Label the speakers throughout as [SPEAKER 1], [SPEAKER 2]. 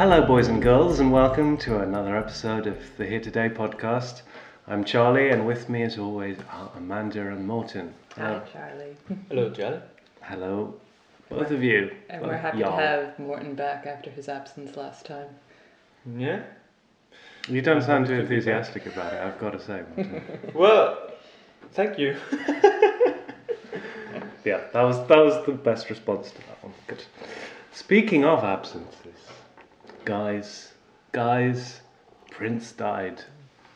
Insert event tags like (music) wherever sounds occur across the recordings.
[SPEAKER 1] Hello, boys and girls, and welcome to another episode of the Here Today podcast. I'm Charlie, and with me, as always, are Amanda and Morton.
[SPEAKER 2] Hi, Charlie.
[SPEAKER 3] Hello, Charlie.
[SPEAKER 1] Hello, both of you.
[SPEAKER 2] And
[SPEAKER 1] Well,
[SPEAKER 2] we're happy
[SPEAKER 1] y'all.
[SPEAKER 2] to have Morton back after his absence last time.
[SPEAKER 3] Yeah.
[SPEAKER 1] You don't sound too enthusiastic about it, I've got to say. Morton. (laughs)
[SPEAKER 3] Well, thank you. (laughs)
[SPEAKER 1] yeah, that was that was the best response to that one. Good. Speaking of absences, guys, guys, Prince died.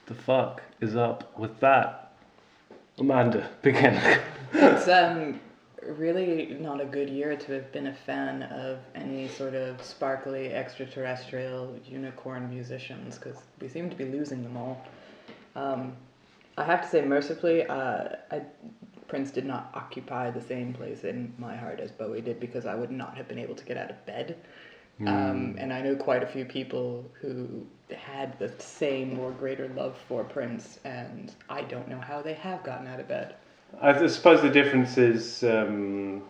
[SPEAKER 1] The fuck is up with that? Amanda, begin.
[SPEAKER 2] It's um really not a good year to have been a fan of any sort of sparkly extraterrestrial unicorn musicians because we seem to be losing them all. Um, I have to say, mercifully, uh, I, Prince did not occupy the same place in my heart as Bowie did because I would not have been able to get out of bed. Um, and I know quite a few people who had the same or greater love for Prince, and I don't know how they have gotten out of bed.
[SPEAKER 1] I suppose the difference is, um,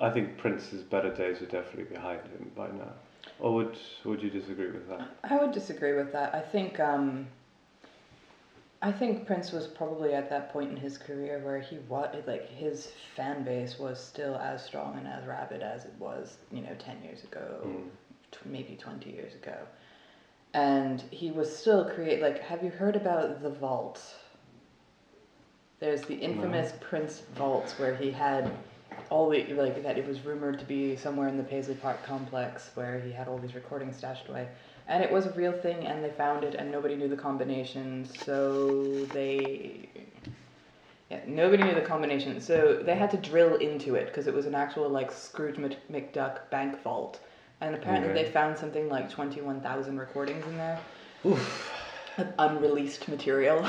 [SPEAKER 1] I think Prince's better days are definitely behind him by now. Or would would you disagree with that?
[SPEAKER 2] I would disagree with that. I think um, I think Prince was probably at that point in his career where he was like his fan base was still as strong and as rabid as it was, you know, ten years ago,
[SPEAKER 1] Mm.
[SPEAKER 2] tw- maybe twenty years ago, and he was still create. Like, have you heard about the Vault? There's the infamous Prince vaults where he had all the like that. It was rumored to be somewhere in the Paisley Park complex where he had all these recordings stashed away, and it was a real thing. And they found it, and nobody knew the combination, so they. Yeah, nobody knew the combination, so they had to drill into it because it was an actual like Scrooge McDuck bank vault, and apparently
[SPEAKER 1] Okay.
[SPEAKER 2] they found something like twenty one thousand recordings in there of unreleased material.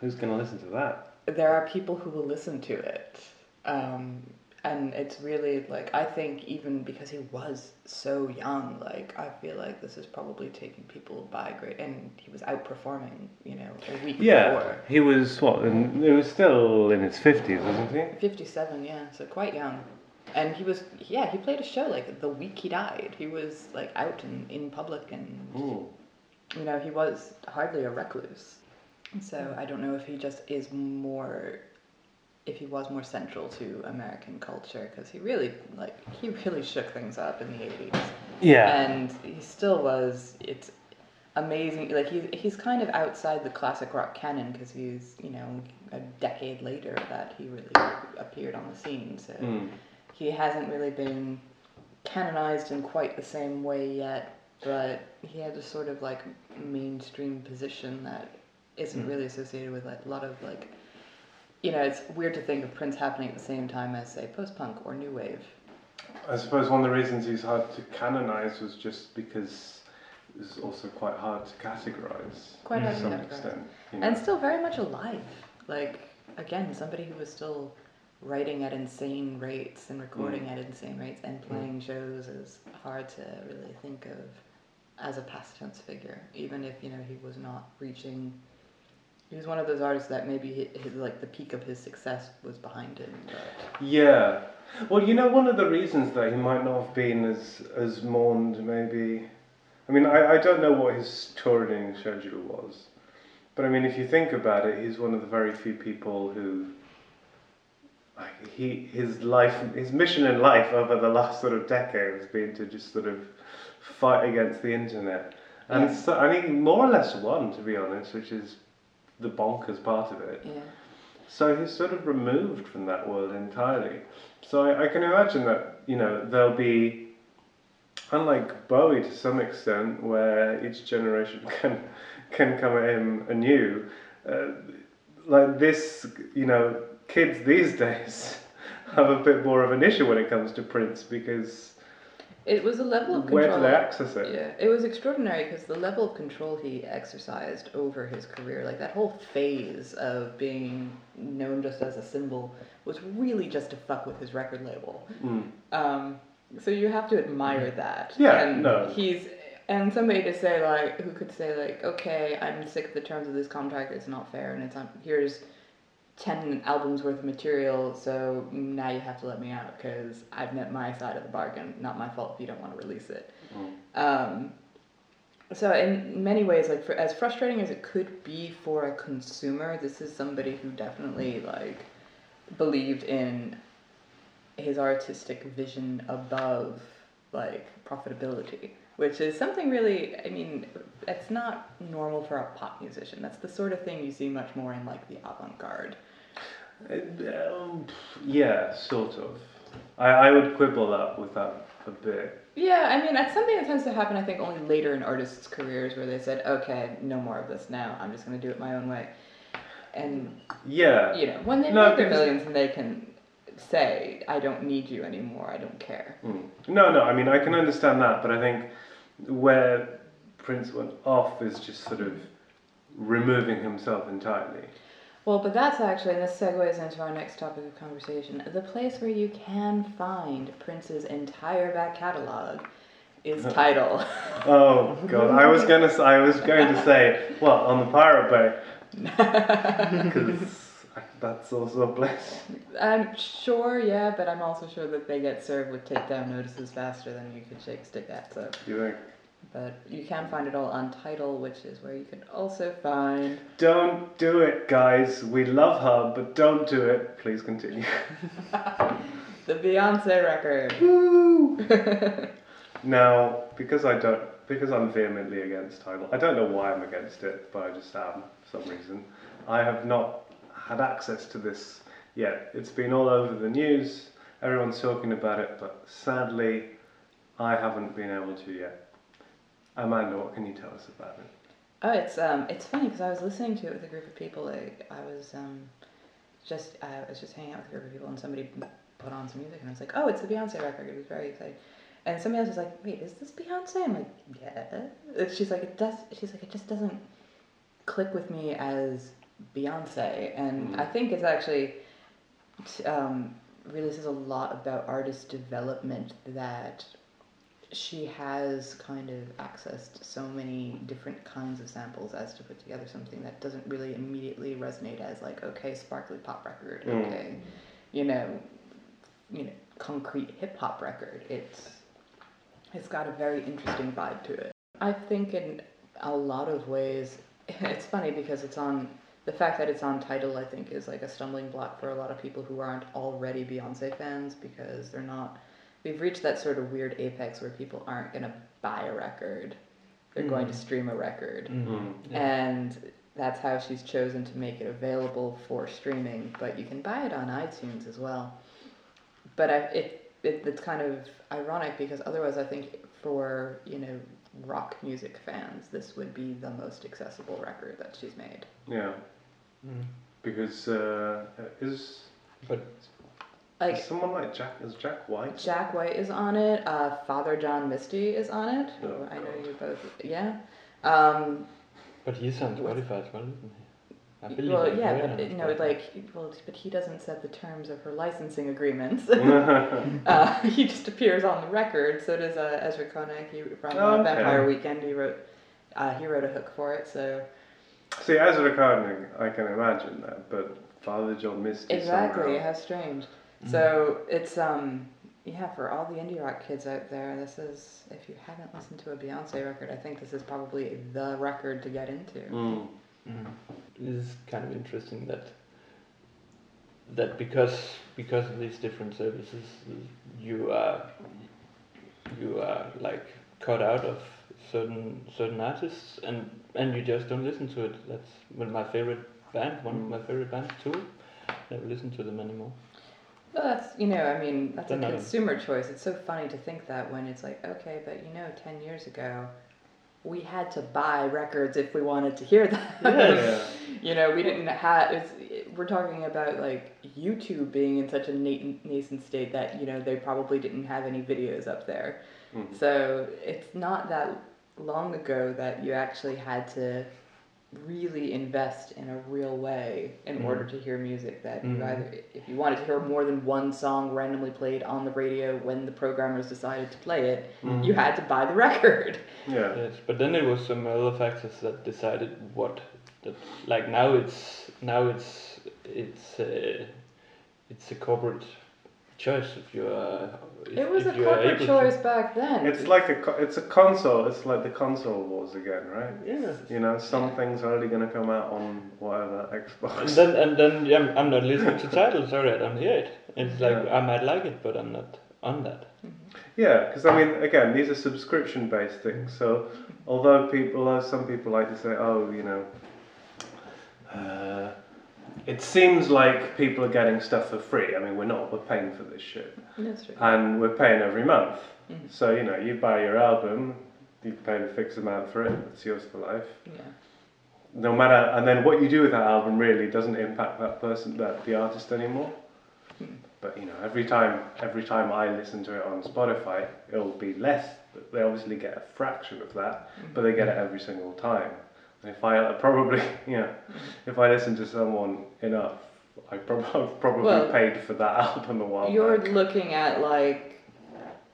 [SPEAKER 1] Who's to listen to that?
[SPEAKER 2] there are people who will listen to it. Um, and it's really like I think even because he was so young, like I feel like this is probably taking people by great, and he was outperforming, you know, a week
[SPEAKER 1] Yeah,
[SPEAKER 2] before.
[SPEAKER 1] he was what? And he was still in his fifties, wasn't he?
[SPEAKER 2] Fifty-seven, yeah, so quite young, and he was, yeah, he played a show like the week he died. He was like out and in public, and
[SPEAKER 1] Ooh.
[SPEAKER 2] you know, he was hardly a recluse. So I don't know if he just is more, if he was more central to American culture, because he really, like, he really shook things up in the 80s.
[SPEAKER 1] Yeah.
[SPEAKER 2] And he still was, it's amazing. Like, he's, he's kind of outside the classic rock canon, because he's, you know, a decade later that he really appeared on the scene. So
[SPEAKER 1] Mm.
[SPEAKER 2] he hasn't really been canonized in quite the same way yet, but he had a sort of like mainstream position that isn't
[SPEAKER 1] Mm.
[SPEAKER 2] really associated with like a lot of like you know, it's weird to think of Prince happening at the same time as say post punk or new wave.
[SPEAKER 1] I suppose one of the reasons he's hard to canonize was just because it was also quite hard to categorize
[SPEAKER 2] Quite hard
[SPEAKER 1] to some
[SPEAKER 2] categorize.
[SPEAKER 1] extent. you know.
[SPEAKER 2] And still very much alive. Like again, somebody who was still writing at insane rates and recording mm. at insane rates and mm. playing shows is hard to really think of as a past tense figure, even if you know he was not reaching. He was one of those artists that maybe his, his, like the peak of his success was behind him. But
[SPEAKER 1] Yeah. Well, you know, one of the reasons that he might not have been as as mourned, maybe. I mean, I, I don't know what his touring schedule was, but I mean, if you think about it, he's one of the very few people who. Like he, his life, his mission in life over the last sort of decade has been to just sort of fight against the internet, and
[SPEAKER 2] Yeah.
[SPEAKER 1] so, I mean, more or less won, to be honest, which is the bonkers part of it.
[SPEAKER 2] yeah,
[SPEAKER 1] So he's sort of removed from that world entirely. So I, I can imagine that, you know, there'll be, unlike Bowie to some extent, where each generation (laughs) can, can come at him anew, uh, like this, you know, kids these (laughs) days have a bit more of an issue when it comes to Prince because
[SPEAKER 2] it was a level of control.
[SPEAKER 1] where do they access it?
[SPEAKER 2] Yeah, it was extraordinary because the level of control he exercised over his career, like that whole phase of being known just as a symbol, was really just to fuck with his record label.
[SPEAKER 1] Mm.
[SPEAKER 2] Um, so you have to admire that.
[SPEAKER 1] Yeah,
[SPEAKER 2] and
[SPEAKER 1] no.
[SPEAKER 2] He's and somebody to say like who could say like, okay, I'm sick of the terms of this contract. It's not fair, and it's un- here's ten albums worth of material, so now you have to let me out because I've met my side of the bargain. Not my fault if you don't want to release it. Um, so in many ways, like for, as frustrating as it could be for a consumer, this is somebody who definitely like believed in his artistic vision above like profitability, which is something really. I mean, it's not normal for a pop musician. That's the sort of thing you see much more in like the avant-garde.
[SPEAKER 1] Uh, um, yeah, sort of. I, I would quibble that with that a bit.
[SPEAKER 2] Yeah, I mean, that's something that tends to happen, I think, only later in artists' careers where they said, okay, no more of this now. I'm just going to do it my own way. And,
[SPEAKER 1] Yeah.
[SPEAKER 2] you know, when they
[SPEAKER 1] No,
[SPEAKER 2] make their millions and they can say, I don't need you anymore, I don't care.
[SPEAKER 1] Mm. No, no, I mean, I can understand that, but I think where Prince went off is just sort of removing himself entirely.
[SPEAKER 2] Well, but that's actually, and this segues into our next topic of conversation. The place where you can find Prince's entire back catalog is (laughs) Tidal.
[SPEAKER 1] Oh god, I was gonna, I was going to say, well, on the Pirate Bay, because (laughs) (laughs) that's also a place.
[SPEAKER 2] I'm sure, yeah, but I'm also sure that they get served with takedown notices faster than you could shake stick at. So,
[SPEAKER 1] You think?
[SPEAKER 2] but you can find it all on Tidal, which is where you can also find.
[SPEAKER 1] Don't do it, guys. We love her, but don't do it. Please continue. (laughs)
[SPEAKER 2] The Beyonce record. Woo! (laughs)
[SPEAKER 1] now, because I don't, because I'm vehemently against Tidal. I don't know why I'm against it, but I just am for some reason. I have not had access to this yet. It's been all over the news. Everyone's talking about it, but sadly, I haven't been able to yet. Amanda, what can you tell us about it?
[SPEAKER 2] Oh, it's um, it's funny because I was listening to it with a group of people. Like, I was um, just I was just hanging out with a group of people, and somebody put on some music, and I was like, "Oh, it's the Beyonce record." It was very exciting. And somebody else was like, "Wait, is this Beyonce?" I'm like, "Yeah." And she's like, "It does." She's like, "It just doesn't click with me as Beyonce," and
[SPEAKER 1] Mm.
[SPEAKER 2] I think it's actually um, really says a lot about artist development that she has kind of accessed so many different kinds of samples as to put together something that doesn't really immediately resonate as like okay sparkly pop record
[SPEAKER 1] Mm.
[SPEAKER 2] okay you know you know concrete hip hop record it's it's got a very interesting vibe to it i think in a lot of ways (laughs) it's funny because it's on the fact that it's on Tidal i think is like a stumbling block for a lot of people who aren't already beyonce fans because they're not we've reached that sort of weird apex where people aren't going to buy a record. They're going to
[SPEAKER 3] Mm.
[SPEAKER 2] stream a record.
[SPEAKER 1] Mm.
[SPEAKER 2] and that's how she's chosen to make it available for streaming but you can buy it on itunes as well. But I, it, it it's kind of ironic because otherwise i think for you know rock music fans this would be the most accessible record that she's made.
[SPEAKER 1] Yeah,
[SPEAKER 3] Mm.
[SPEAKER 1] because uh, is,
[SPEAKER 3] But
[SPEAKER 2] like
[SPEAKER 1] is someone like Jack? Is Jack White?
[SPEAKER 2] Jack White is on it. Uh, Father John Misty is on it.
[SPEAKER 1] Oh,
[SPEAKER 2] I know
[SPEAKER 1] God.
[SPEAKER 2] you both. Yeah. Um,
[SPEAKER 3] but he's on Spotify as well, isn't he? I believe
[SPEAKER 2] well, yeah, but
[SPEAKER 3] on
[SPEAKER 2] you know, like, well, but he doesn't set the terms of her licensing agreements. (laughs) (laughs) Uh, he just appears on the record. So does uh, Ezra Koenig. He from uh,
[SPEAKER 1] Oh, okay.
[SPEAKER 2] Vampire Weekend. He wrote. Uh, he wrote a hook for it. So
[SPEAKER 1] See, as a recording, I can imagine that, but Father John Misty
[SPEAKER 2] exactly,
[SPEAKER 1] somehow.
[SPEAKER 2] how strange. So it's um. Yeah, for all the indie rock kids out there, this is if you haven't listened to a Beyonce record, I think this is probably the record to get into.
[SPEAKER 1] Mm.
[SPEAKER 3] Mm. It is kind of interesting that that because because of these different services, you are you are like cut out of certain certain artists, and and you just don't listen to it. That's one of my favorite band, one of
[SPEAKER 1] Mm.
[SPEAKER 3] my favorite bands too. Never listen to them anymore.
[SPEAKER 2] Well, that's you know, I mean, that's a
[SPEAKER 3] Then I-
[SPEAKER 2] consumer choice. It's so funny to think that when it's like, okay, but you know, ten years ago, we had to buy records if we wanted to hear them. (laughs)
[SPEAKER 1] Yeah. (laughs)
[SPEAKER 2] you know, we didn't have. It's, we're talking about like YouTube being in such a nascent state that you know they probably didn't have any videos up there.
[SPEAKER 1] Mhm.
[SPEAKER 2] So it's not that long ago that you actually had to really invest in a real way in
[SPEAKER 3] Mhm.
[SPEAKER 2] order to hear music that you
[SPEAKER 3] Mhm.
[SPEAKER 2] either if you wanted to hear more than one song randomly played on the radio when the programmers decided to play it
[SPEAKER 1] Mhm.
[SPEAKER 2] you had to buy the (laughs) record
[SPEAKER 1] Yeah.
[SPEAKER 3] Yes, but then it was some other factors that decided what that like now it's now it's it's uh, it's a corporate choice if you are. If,
[SPEAKER 2] It was a
[SPEAKER 3] you
[SPEAKER 2] corporate
[SPEAKER 3] able
[SPEAKER 2] choice back then.
[SPEAKER 1] It's like a co- it's a console. It's like the console wars again, right?
[SPEAKER 3] Yeah.
[SPEAKER 1] You know, some
[SPEAKER 2] Yeah.
[SPEAKER 1] things are only going to come out on whatever Xbox.
[SPEAKER 3] And then and then yeah, I'm, I'm not listening to titles already. I'm here. It's like
[SPEAKER 1] Yeah.
[SPEAKER 3] I might like it, but I'm not on that.
[SPEAKER 1] Yeah, because I mean, again, these are subscription-based things. So, although people, some people like to say, oh, you know, uh, it seems like people are getting stuff for free. I mean, we're not. We're paying for this shit,
[SPEAKER 2] That's true.
[SPEAKER 1] and we're paying every month.
[SPEAKER 2] Mhm.
[SPEAKER 1] So you know, you buy your album, you pay a fixed amount for it. It's yours for life.
[SPEAKER 2] Yeah.
[SPEAKER 1] No matter, and then what you do with that album really doesn't impact that person, that the artist anymore. But you know, every time, every time I listen to it on Spotify, it'll be less. But they obviously get a fraction of that, but they get it every single time. And if I uh, probably, (laughs) yeah, if I listen to someone enough, I prob- (laughs) I've probably
[SPEAKER 2] Well,
[SPEAKER 1] paid for that (laughs) album a while
[SPEAKER 2] You're
[SPEAKER 1] back.
[SPEAKER 2] looking at like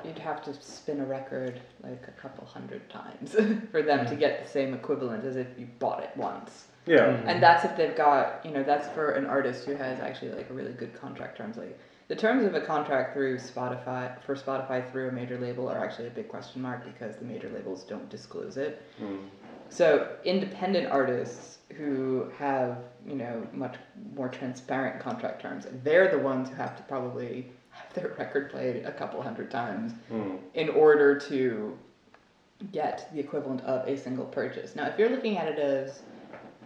[SPEAKER 2] you'd have to spin a record like a couple hundred times for them to get the same equivalent as if you bought it once.
[SPEAKER 1] Yeah,
[SPEAKER 3] Mm.
[SPEAKER 2] And that's if they've got, you know, that's for an artist who has actually like a really good contract terms. Like the terms of a contract through Spotify for Spotify through a major label are actually a big question mark because the major labels don't disclose it.
[SPEAKER 1] Mm.
[SPEAKER 2] So independent artists who have, you know, much more transparent contract terms, they're the ones who have to probably have their record played a couple hundred times
[SPEAKER 1] Mm.
[SPEAKER 2] in order to get the equivalent of a single purchase. Now, if you're looking at it as,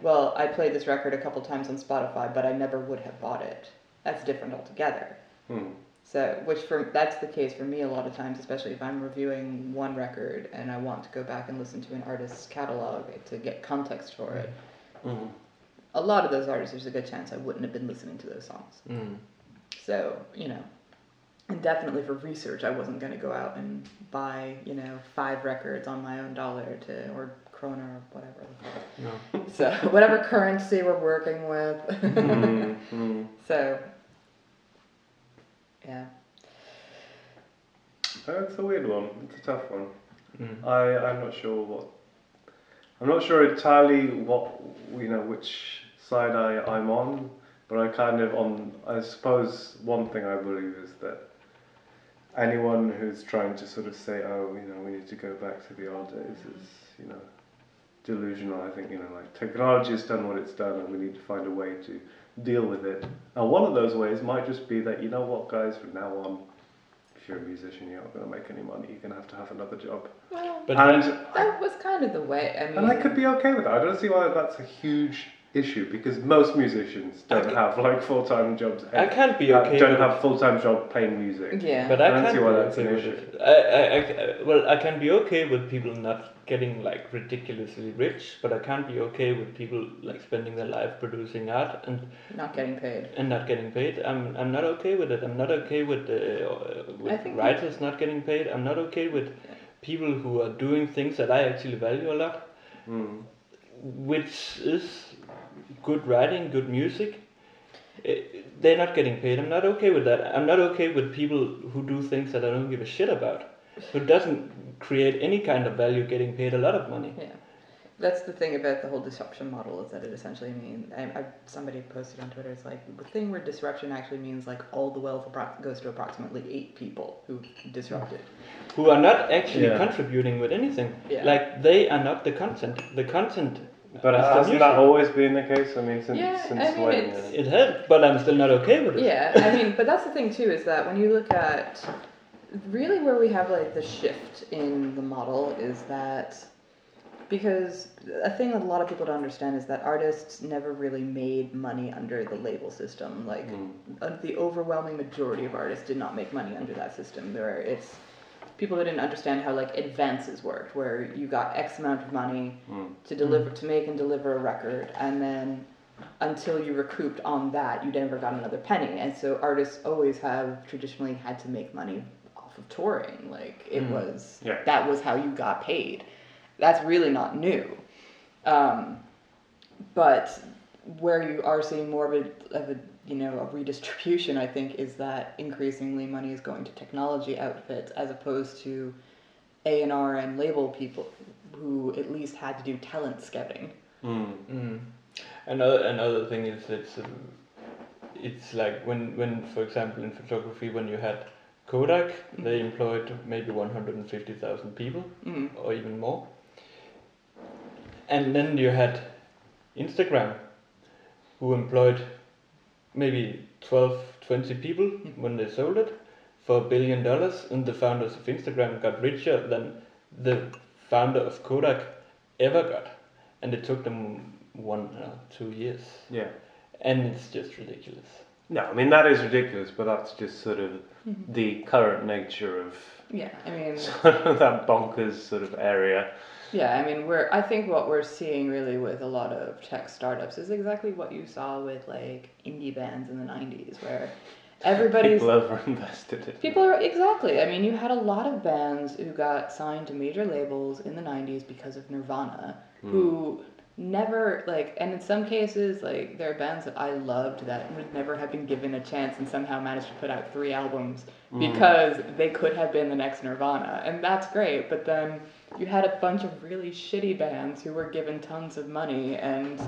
[SPEAKER 2] well, I played this record a couple times on Spotify, but I never would have bought it, that's different altogether.
[SPEAKER 1] Mm.
[SPEAKER 2] So, which for that's the case for me a lot of times, especially if I'm reviewing one record and I want to go back and listen to an artist's catalog to get context for it.
[SPEAKER 1] Mm.
[SPEAKER 2] A lot of those artists, there's a good chance I wouldn't have been listening to those songs.
[SPEAKER 3] Mm.
[SPEAKER 2] So, you know, and definitely for research, I wasn't going to go out and buy, you know, five records on my own dollar to, or krona or whatever.
[SPEAKER 3] No.
[SPEAKER 2] So, whatever currency we're working with.
[SPEAKER 1] Mm. (laughs) Mm.
[SPEAKER 2] so, yeah.
[SPEAKER 1] That's a weird one. It's a tough one.
[SPEAKER 3] Mm.
[SPEAKER 1] I I'm not sure what. I'm not sure entirely what you know which side I I'm on, but I kind of on. I suppose one thing I believe is that anyone who's trying to sort of say, oh, you know, we need to go back to the old days is you know delusional. I think you know like technology has done what it's done, and we need to find a way to deal with it. Now, one of those ways might just be that you know what, guys, from now on. If you're a musician, you're not going to make any money. You're going to have to have another job.
[SPEAKER 2] Well,
[SPEAKER 3] But
[SPEAKER 1] and
[SPEAKER 2] that was kind of the way. I mean,
[SPEAKER 1] and I could be okay with that. I don't see why that's a huge issue because most musicians don't
[SPEAKER 3] I
[SPEAKER 1] have like full time jobs.
[SPEAKER 3] I can't be okay.
[SPEAKER 1] don't
[SPEAKER 3] with
[SPEAKER 1] have full time job playing music.
[SPEAKER 2] Yeah.
[SPEAKER 3] But
[SPEAKER 1] I
[SPEAKER 3] I, can't
[SPEAKER 1] see
[SPEAKER 3] be
[SPEAKER 1] that's
[SPEAKER 3] okay
[SPEAKER 1] an issue.
[SPEAKER 3] I, I, I, well, I can be okay with people not getting like ridiculously rich, but I can't be okay with people like spending their life producing art and,
[SPEAKER 2] not getting paid.
[SPEAKER 3] and not getting paid. I'm, I'm not okay with it. I'm not okay with uh, uh, with writers not getting paid. I'm not okay with people who are doing things that I actually value a lot,
[SPEAKER 1] Mm.
[SPEAKER 3] which is good writing, good music. Uh, They're not getting paid. I'm not okay with that. I'm not okay with people who do things that I don't give a shit about. Who doesn't create any kind of value getting paid a lot of money.
[SPEAKER 2] Yeah. That's the thing about the whole disruption model is that it essentially means I, I, somebody posted on Twitter. It's like the thing where disruption actually means like all the wealth appro- goes to approximately eight people who disrupted.
[SPEAKER 3] Who are not actually
[SPEAKER 1] Yeah.
[SPEAKER 3] contributing with anything.
[SPEAKER 2] Yeah.
[SPEAKER 3] Like they are not the content. The content.
[SPEAKER 1] But
[SPEAKER 3] is
[SPEAKER 1] hasn't that
[SPEAKER 3] music.
[SPEAKER 1] always been the case? I mean, since
[SPEAKER 2] Yeah,
[SPEAKER 1] since
[SPEAKER 2] I mean,
[SPEAKER 1] when?
[SPEAKER 2] it's-
[SPEAKER 1] uh,
[SPEAKER 3] It has, but I'm still not okay with it.
[SPEAKER 2] Yeah, I mean, but that's the thing too is that when you look at really where we have like the shift in the model is that because a thing that a lot of people don't understand is that artists never really made money under the label system. Like
[SPEAKER 1] Mm.
[SPEAKER 2] uh, the overwhelming majority of artists did not make money under that system. There, it's people didn't understand how like advances worked, where you got X amount of money
[SPEAKER 1] Mm.
[SPEAKER 2] to deliver to make and deliver a record and then until you recouped on that you never got another penny and so artists always have traditionally had to make money off of touring like it
[SPEAKER 3] Mhm.
[SPEAKER 2] was
[SPEAKER 1] Yeah.
[SPEAKER 2] that was how you got paid that's really not new um, but where you are seeing more of a, of a you know a redistribution i think is that increasingly money is going to technology outfits as opposed to a&r and label people who at least had to do talent scouting
[SPEAKER 1] Mm.
[SPEAKER 3] Mm. Another another thing is it's um, it's like when, when, for example, in photography, when you had Kodak, they
[SPEAKER 2] Mhm.
[SPEAKER 3] employed maybe 150,000 people
[SPEAKER 2] Mm.
[SPEAKER 3] or even more. And then you had Instagram, who employed maybe 12, 20 people when they sold it for a billion dollars, and the founders of Instagram got richer than the founder of Kodak ever got. And it took them one, uh, two years.
[SPEAKER 1] Yeah.
[SPEAKER 3] And it's just ridiculous.
[SPEAKER 1] No, I mean that is ridiculous, but that's just sort of
[SPEAKER 2] Mhm.
[SPEAKER 1] the current nature of
[SPEAKER 2] Yeah, I mean,
[SPEAKER 1] sort (laughs) of that bonkers sort of area.
[SPEAKER 2] Yeah, I mean, we're. I think what we're seeing really with a lot of tech startups is exactly what you saw with like indie bands in the '90s, where everybody's
[SPEAKER 1] People overinvested (laughs) it.
[SPEAKER 2] People are exactly. I mean, you had a lot of bands who got signed to major labels in the '90s because of Nirvana, who hmm. Never like, and in some cases, like there are bands that I loved that would never have been given a chance and somehow managed to put out three albums mm. because they could have been the next Nirvana, and that's great. But then you had a bunch of really shitty bands who were given tons of money and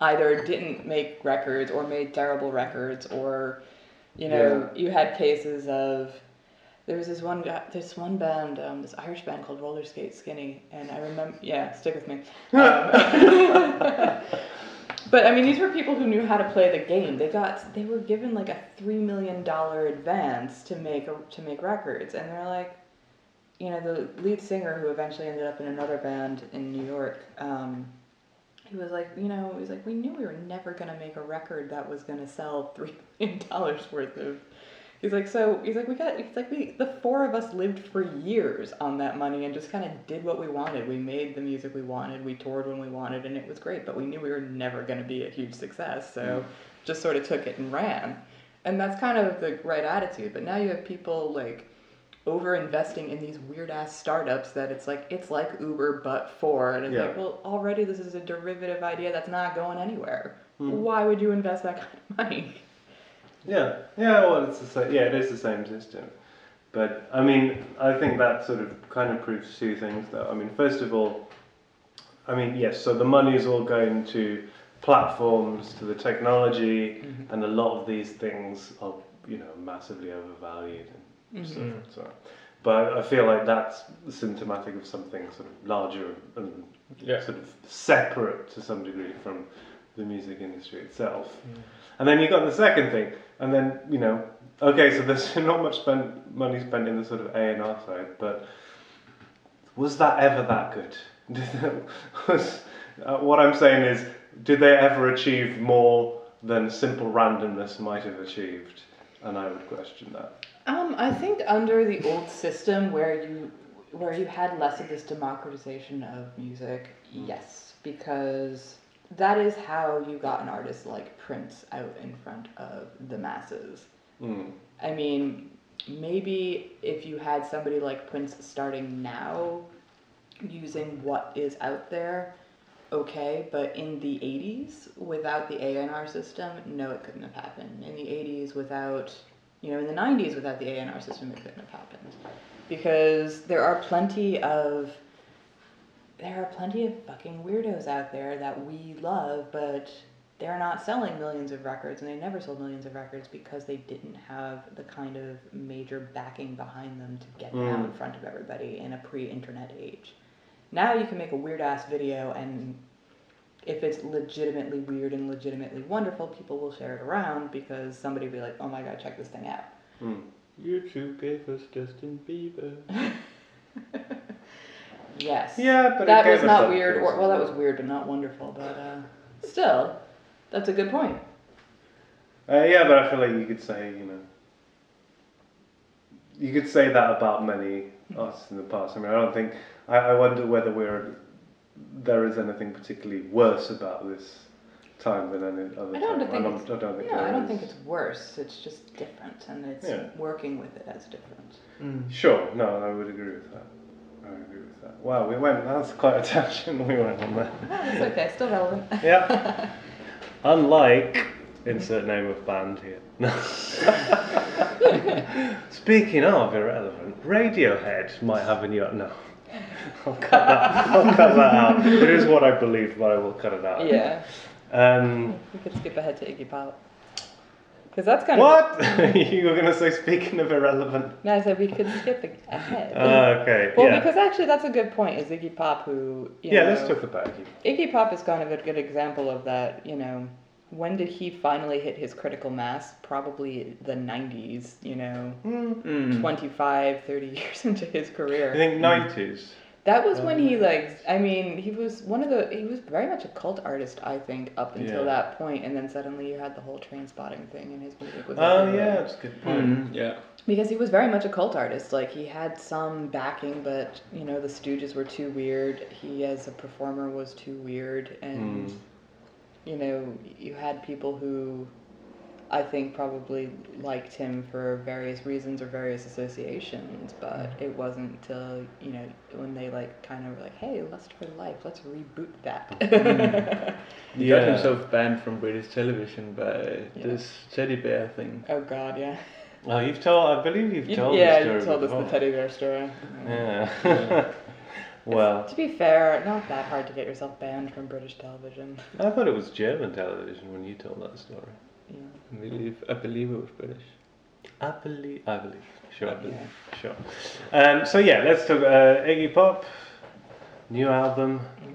[SPEAKER 2] either didn't make records or made terrible records or you know you had cases of there was this one guy this one band um, this irish band called Rollerskate Skinny and i remember yeah stick with me um, (laughs) but i mean these were people who knew how to play the game they got they were given like a three million dollar advance to make to make records and they're like you know the lead singer who eventually ended up in another band in new york um, he was like, you know, he was like, we knew we were never gonna make a record that was gonna sell three million dollars worth of. He's like, so he's like, we got, he's like, we, the four of us lived for years on that money and just kind of did what we wanted. We made the music we wanted, we toured when we wanted, and it was great. But we knew we were never gonna be a huge success, so just sort of took it and ran. And that's kind of the right attitude. But now you have people like over investing in these weird ass startups that it's like it's like Uber but for and it's
[SPEAKER 1] Yeah.
[SPEAKER 2] like well already this is a derivative idea that's not going anywhere.
[SPEAKER 1] Hmm.
[SPEAKER 2] Why would you invest that kind of money?
[SPEAKER 1] Yeah, yeah. Well, it's the same. Yeah, it is the same system. But I mean, I think that sort of kind of proves two things, though. I mean, first of all, I mean, yes. So the money is all going to platforms, to the technology, and a lot of these things are, you know, massively overvalued and stuff.
[SPEAKER 3] Mhm.
[SPEAKER 1] So, but I feel like that's symptomatic of something sort of larger and
[SPEAKER 3] Yeah.
[SPEAKER 1] sort of separate to some degree from the music industry itself. And then you got the second thing, and then you know, okay, so there's (laughs) not much spent money spent in the sort of A and R side, but was that ever that good? (laughs) Was, uh, what I'm saying is, did they ever achieve more than simple randomness might have achieved? And I would question that.
[SPEAKER 2] Um, I think under the old system where you where you had less of this democratization of music, yes, because that is how you got an artist like Prince out in front of the masses.
[SPEAKER 1] Mm.
[SPEAKER 2] I mean, maybe if you had somebody like Prince starting now using what is out there, okay, but in the 80s without the A&R system, no, it couldn't have happened. In the 80s without, you know, in the 90s without the A&R system, it couldn't have happened. Because there are plenty of there are plenty of fucking weirdos out there that we love, but they're not selling millions of records and they never sold millions of records because they didn't have the kind of major backing behind them to get them out in
[SPEAKER 1] Mm.
[SPEAKER 2] front of everybody in a pre-internet age. Now you can make a weird ass video and if it's legitimately weird and legitimately wonderful, people will share it around because somebody will be like, "Oh my god, check this thing out."
[SPEAKER 1] Mm.
[SPEAKER 3] YouTube gave us Justin Bieber. (laughs)
[SPEAKER 2] Yes.
[SPEAKER 1] Yeah, but it
[SPEAKER 2] that
[SPEAKER 1] gave
[SPEAKER 2] was not weird or well that was weird but not wonderful, but uh still that's a good point.
[SPEAKER 1] Uh, yeah, but I feel like you could say, you know, you could say that about many artists in the past. I mean, I don't think. I, I wonder whether we're there is anything particularly worse about this time than any other
[SPEAKER 2] I don't
[SPEAKER 1] time.
[SPEAKER 2] think
[SPEAKER 1] I
[SPEAKER 2] it's-
[SPEAKER 1] don't, I don't think.
[SPEAKER 2] Yeah, I don't
[SPEAKER 1] is.
[SPEAKER 2] think it's worse. It's just different, and it's
[SPEAKER 1] Yeah.
[SPEAKER 2] working with it as different.
[SPEAKER 3] Mm.
[SPEAKER 1] Sure. No, I would agree with that. I agree with that. Wow, we went. That's quite a (laughs) tangent we went on there.
[SPEAKER 2] it's okay, still relevant.
[SPEAKER 1] Yeah. (laughs) Unlike insert name of band here. No. (laughs) Speaking of irrelevant, Radiohead might have a new no. I'll cut that. I'll cut that out. It is what I believe, but I will cut it out.
[SPEAKER 2] yeah,
[SPEAKER 1] Um,
[SPEAKER 2] we could skip ahead to Iggy Pop. Because that's kind of.
[SPEAKER 1] What? (laughs) you were gonna say speaking of irrelevant.
[SPEAKER 2] No, I said we could skip a- ahead.
[SPEAKER 1] Oh, okay.
[SPEAKER 2] well,
[SPEAKER 1] yeah.
[SPEAKER 2] because actually, that's a good point. Is Iggy Pop who? You
[SPEAKER 1] yeah,
[SPEAKER 2] know,
[SPEAKER 1] let's talk about it.
[SPEAKER 2] Iggy Pop is kind of a good example of that. You know, when did he finally hit his critical mass? Probably the '90s. You know,
[SPEAKER 3] Mm.
[SPEAKER 2] 25, 30 (laughs) years into his career.
[SPEAKER 1] I think nineties.
[SPEAKER 2] That was when he
[SPEAKER 1] Um,
[SPEAKER 2] like. I mean, he was one of the. He was very much a cult artist, I think, up until
[SPEAKER 1] Yeah.
[SPEAKER 2] that point, and then suddenly you had the whole Trainspotting thing, and his music was.
[SPEAKER 1] Oh
[SPEAKER 2] everywhere.
[SPEAKER 1] yeah, that's a good point.
[SPEAKER 3] Mm, yeah.
[SPEAKER 2] Because he was very much a cult artist. Like he had some backing, but you know the Stooges were too weird. He as a performer was too weird, and
[SPEAKER 1] Mm.
[SPEAKER 2] you know you had people who, I think probably liked him for various reasons or various associations, but mm-hmm. it wasn't till you know when they like kind of were like, hey, let's try life, let's reboot that. Mm. (laughs)
[SPEAKER 3] He
[SPEAKER 1] Yeah.
[SPEAKER 3] got himself banned from British television by
[SPEAKER 2] Yeah.
[SPEAKER 3] this teddy bear thing.
[SPEAKER 2] oh God, yeah.
[SPEAKER 1] Oh, you've told. I believe you've
[SPEAKER 2] You-
[SPEAKER 1] told.
[SPEAKER 2] yeah,
[SPEAKER 1] the story
[SPEAKER 2] you told us the teddy bear story.
[SPEAKER 1] Yeah. (laughs) well,
[SPEAKER 2] To be fair, not that hard to get yourself banned from British television.
[SPEAKER 1] I thought it was German television when you told that story.
[SPEAKER 2] Yeah.
[SPEAKER 3] I believe, I believe it was British.
[SPEAKER 1] I believe. I believe. Sure.
[SPEAKER 3] I believe.
[SPEAKER 1] Sure. Um, so yeah, let's talk uh, Iggy Pop. New album.
[SPEAKER 2] Mm.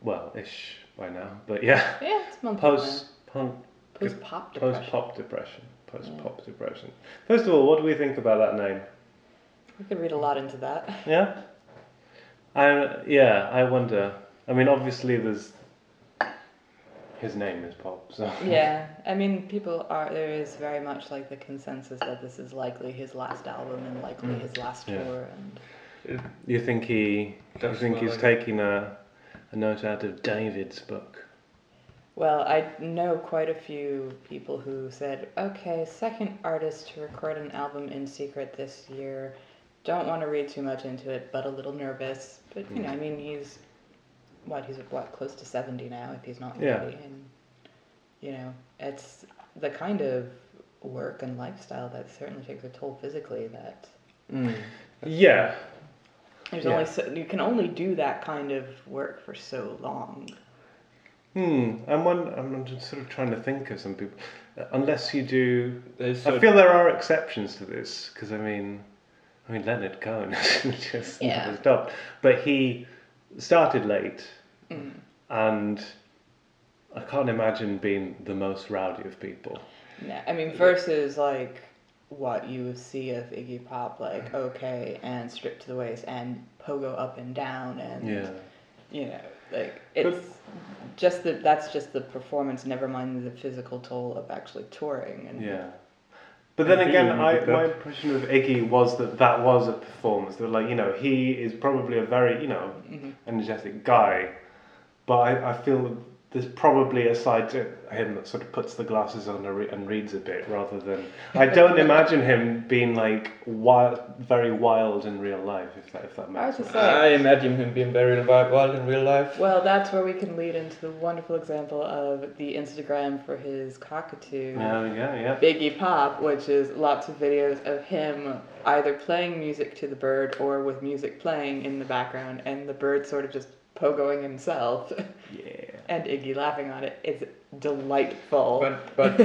[SPEAKER 1] Well, ish by now, but yeah.
[SPEAKER 2] Yeah, it's month
[SPEAKER 1] Post punk.
[SPEAKER 2] post pop
[SPEAKER 1] Post
[SPEAKER 2] depression.
[SPEAKER 1] pop depression. Post
[SPEAKER 2] Yeah.
[SPEAKER 1] pop depression. First of all, what do we think about that name?
[SPEAKER 2] We could read a lot into that.
[SPEAKER 1] Yeah. I yeah. I wonder. I mean, obviously, there's. His name is Pop, so.
[SPEAKER 2] yeah, (laughs) I mean, people are there is very much like the consensus that this is likely his last album and likely
[SPEAKER 3] Mm.
[SPEAKER 2] his last
[SPEAKER 1] Yeah.
[SPEAKER 2] tour, and
[SPEAKER 1] You think he? You
[SPEAKER 3] Does
[SPEAKER 1] think he's
[SPEAKER 3] like
[SPEAKER 1] taking a, a note out of David's book?
[SPEAKER 2] well, I know quite a few people who said, okay, second artist to record an album in secret this year. Don't want to read too much into it, but a little nervous. But you know, I mean, he's what he's what close to seventy now, if he's not
[SPEAKER 1] Yeah.
[SPEAKER 2] already, and you know, it's the kind of work and lifestyle that certainly takes a toll physically. That
[SPEAKER 3] Mm.
[SPEAKER 1] Yeah.
[SPEAKER 2] there's
[SPEAKER 1] Yeah.
[SPEAKER 2] only so, you can only do that kind of work for so long.
[SPEAKER 1] Hmm. I'm one. I'm just sort of trying to think of some people. Uh, Unless you do, I
[SPEAKER 3] so-
[SPEAKER 1] feel there are exceptions to this because I mean, I mean Leonard Cohen (laughs) just
[SPEAKER 2] Yeah.
[SPEAKER 1] never stopped, but he started late,
[SPEAKER 2] Mm.
[SPEAKER 1] and I can't imagine being the most rowdy of people.
[SPEAKER 2] No, I mean versus like what you see of Iggy Pop, like okay and stripped to the waist and pogo up and down and
[SPEAKER 1] Yeah.
[SPEAKER 2] you know like it's just the that's just the performance. Never mind the physical toll of actually touring and
[SPEAKER 1] Yeah. But then again, I, my impression of Iggy was that that was a performance. That like you know he is probably a very you know
[SPEAKER 2] Mhm.
[SPEAKER 1] energetic guy, but I, I feel that there's probably a side to him that sort of puts the glasses on and reads a bit rather than. I don't imagine him being like wild, very wild in real life. If that if that
[SPEAKER 2] I
[SPEAKER 1] makes
[SPEAKER 2] was
[SPEAKER 1] sense.
[SPEAKER 2] just
[SPEAKER 3] I imagine him being very wild in real life.
[SPEAKER 2] Well, that's where we can lead into the wonderful example of the Instagram for his cockatoo.
[SPEAKER 1] There we go. Yeah.
[SPEAKER 2] Biggie Pop, which is lots of videos of him either playing music to the bird or with music playing in the background, and the bird sort of just pogoing himself,
[SPEAKER 1] Yeah.
[SPEAKER 2] And Iggy laughing on it. It's delightful.
[SPEAKER 3] But but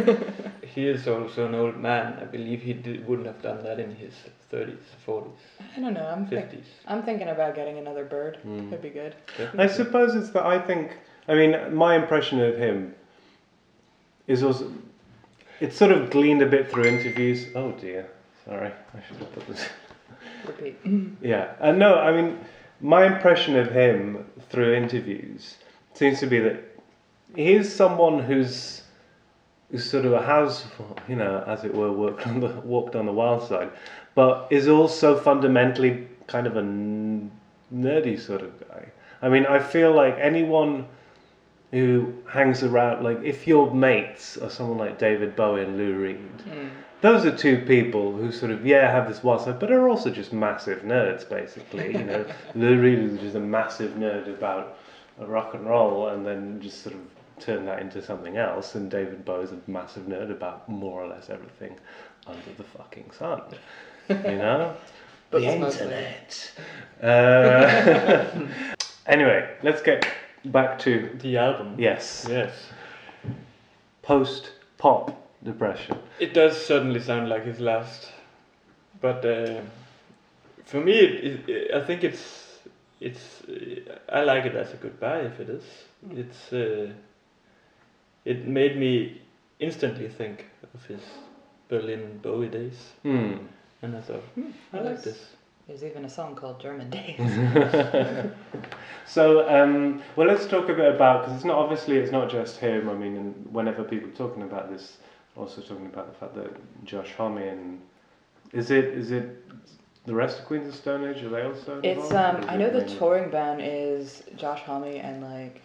[SPEAKER 3] (laughs) he is also an old man. I believe he did, wouldn't have done that in his 30s, 40s,
[SPEAKER 2] I don't know. I'm think,
[SPEAKER 3] 50s.
[SPEAKER 2] I'm thinking about getting another bird.
[SPEAKER 1] Mm.
[SPEAKER 2] Could be good.
[SPEAKER 1] I suppose it's that I think. I mean, my impression of him is also. It's sort of gleaned a bit through interviews. Oh dear, sorry, I should have put this. (laughs)
[SPEAKER 2] Repeat.
[SPEAKER 1] Yeah, uh, no, I mean, my impression of him through interviews seems to be that he's someone who's who's sort of has, you know, as it were, worked on the walked on the wild side, but is also fundamentally kind of a n- nerdy sort of guy. I mean, I feel like anyone who hangs around, like if your mates are someone like David Bowie and Lou Reed,
[SPEAKER 2] Mm.
[SPEAKER 1] those are two people who sort of yeah have this wild side, but are also just massive nerds basically. You know, (laughs) Lou Reed is just a massive nerd about rock and roll, and then just sort of turn that into something else. And David Bowie's a massive nerd about more or less everything under the fucking sun. You (laughs) know, the internet. Uh, (laughs) anyway, let's get back to
[SPEAKER 3] The album.
[SPEAKER 1] yes,
[SPEAKER 3] Yes.
[SPEAKER 1] post pop depression.
[SPEAKER 3] It does certainly sound like his last, but uh, for me, it, it, I think it's it's I like it as a goodbye. If it is, it's uh, it made me instantly think of his Berlin Bowie days,
[SPEAKER 1] Hmm.
[SPEAKER 3] and I thought, hmm, I like this.
[SPEAKER 2] There's even a song called German Days. (laughs)
[SPEAKER 1] So, um, well, let's talk a bit about because it's not obviously it's not just him. I mean, and whenever people are talking about this, also talking about the fact that Josh Homme and is it is it the rest of Queens of the Stone Age? Are they also?
[SPEAKER 2] It's um I know the touring band is Josh Homme and like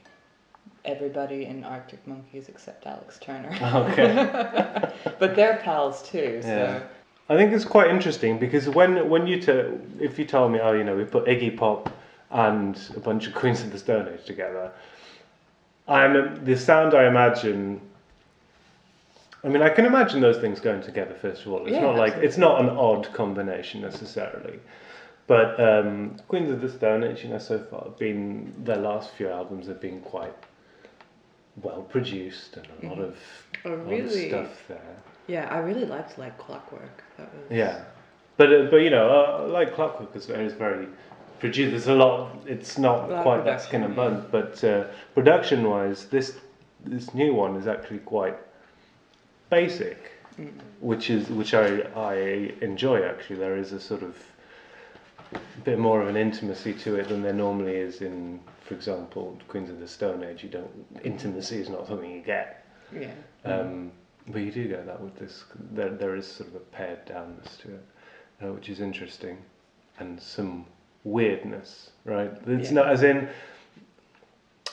[SPEAKER 2] everybody in Arctic Monkeys except Alex Turner.
[SPEAKER 1] Okay. (laughs)
[SPEAKER 2] but they're pals too, so
[SPEAKER 1] Yeah. I think it's quite interesting because when when you t- if you tell me, oh, you know, we put Iggy Pop and a bunch of Queens of the Stone Age together, I'm the sound I imagine. I mean, I can imagine those things going together. First of all, it's
[SPEAKER 2] Yeah,
[SPEAKER 1] not like
[SPEAKER 2] absolutely.
[SPEAKER 1] it's not an odd combination necessarily, but um, Queens of the Stone Age, you know, so far have been their last few albums have been quite well produced and a lot
[SPEAKER 2] Mhm.
[SPEAKER 1] of,
[SPEAKER 2] Oh,
[SPEAKER 1] lot of stuff there.
[SPEAKER 2] Yeah, I really liked like Clockwork. That was
[SPEAKER 1] Yeah, but uh, but you know, uh, like Clockwork is very, is very produced. There's a lot. It's not
[SPEAKER 2] lot
[SPEAKER 1] quite that skin and bones, but uh, production-wise, this this new one is actually quite basic,
[SPEAKER 2] Mm.
[SPEAKER 1] which is which I I enjoy. Actually, there is a sort of bit more of an intimacy to it than there normally is in, for example, Queens of the Stone Age. You don't intimacy is not something you get.
[SPEAKER 2] Yeah.
[SPEAKER 1] Um, but you do get that with this. There, there is sort of a pared downness to it, uh, which is interesting, and some weirdness, right? It's
[SPEAKER 2] Yeah.
[SPEAKER 1] not as in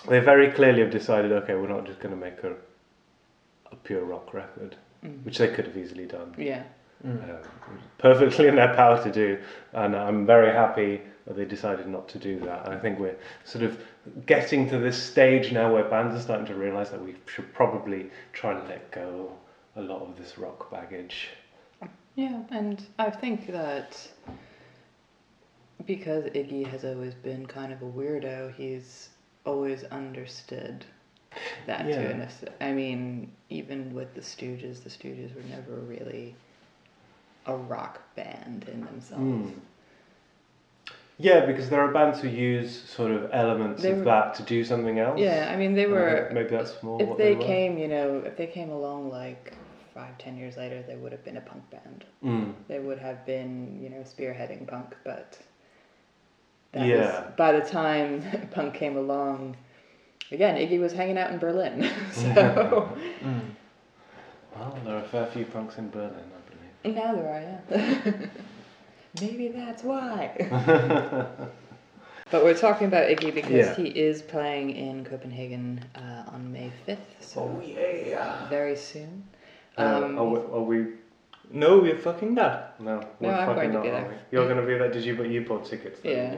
[SPEAKER 1] they very clearly have decided. Okay, we're not just going to make a a pure rock record,
[SPEAKER 2] Mm.
[SPEAKER 1] which they could have easily done.
[SPEAKER 2] Yeah.
[SPEAKER 3] Mm.
[SPEAKER 1] Uh, perfectly in their power to do, and I'm very happy that they decided not to do that. And I think we're sort of getting to this stage now where bands are starting to realise that we should probably try and let go a lot of this rock baggage.
[SPEAKER 2] Yeah, and I think that because Iggy has always been kind of a weirdo, he's always understood that
[SPEAKER 1] Yeah.
[SPEAKER 2] to an I mean, even with the Stooges, the Stooges were never really a rock band in themselves.
[SPEAKER 1] Mm. Yeah, because there are bands who use sort of elements
[SPEAKER 2] They
[SPEAKER 1] of
[SPEAKER 2] were-
[SPEAKER 1] that to do something else.
[SPEAKER 2] Yeah, I mean, they were.
[SPEAKER 1] think maybe that's more
[SPEAKER 2] if
[SPEAKER 1] what
[SPEAKER 2] they,
[SPEAKER 1] were.
[SPEAKER 2] came, you know, if they came along like five, ten years later, they would have been a punk band.
[SPEAKER 1] Mm.
[SPEAKER 2] They would have been, you know, spearheading punk, but that
[SPEAKER 1] Yeah.
[SPEAKER 2] was, by the time (laughs) punk came along, again, Iggy was hanging out in Berlin. (laughs) (laughs) so
[SPEAKER 3] Mm.
[SPEAKER 1] Well, there are a fair few punks in Berlin, I believe.
[SPEAKER 2] now there I am. (laughs) Maybe that's why. but we're talking about Iggy because
[SPEAKER 1] Yeah.
[SPEAKER 2] he is playing in Copenhagen uh, on May 5th, so
[SPEAKER 1] Oh yeah.
[SPEAKER 2] very soon.
[SPEAKER 1] Uh,
[SPEAKER 2] Um,
[SPEAKER 1] are, we, are we
[SPEAKER 3] No, we're fucking not.
[SPEAKER 1] No,
[SPEAKER 2] No,
[SPEAKER 1] we're
[SPEAKER 2] I'm
[SPEAKER 1] fucking
[SPEAKER 2] going to be there.
[SPEAKER 1] You're going to be there. Did you? But you bought tickets. though,
[SPEAKER 2] Yeah.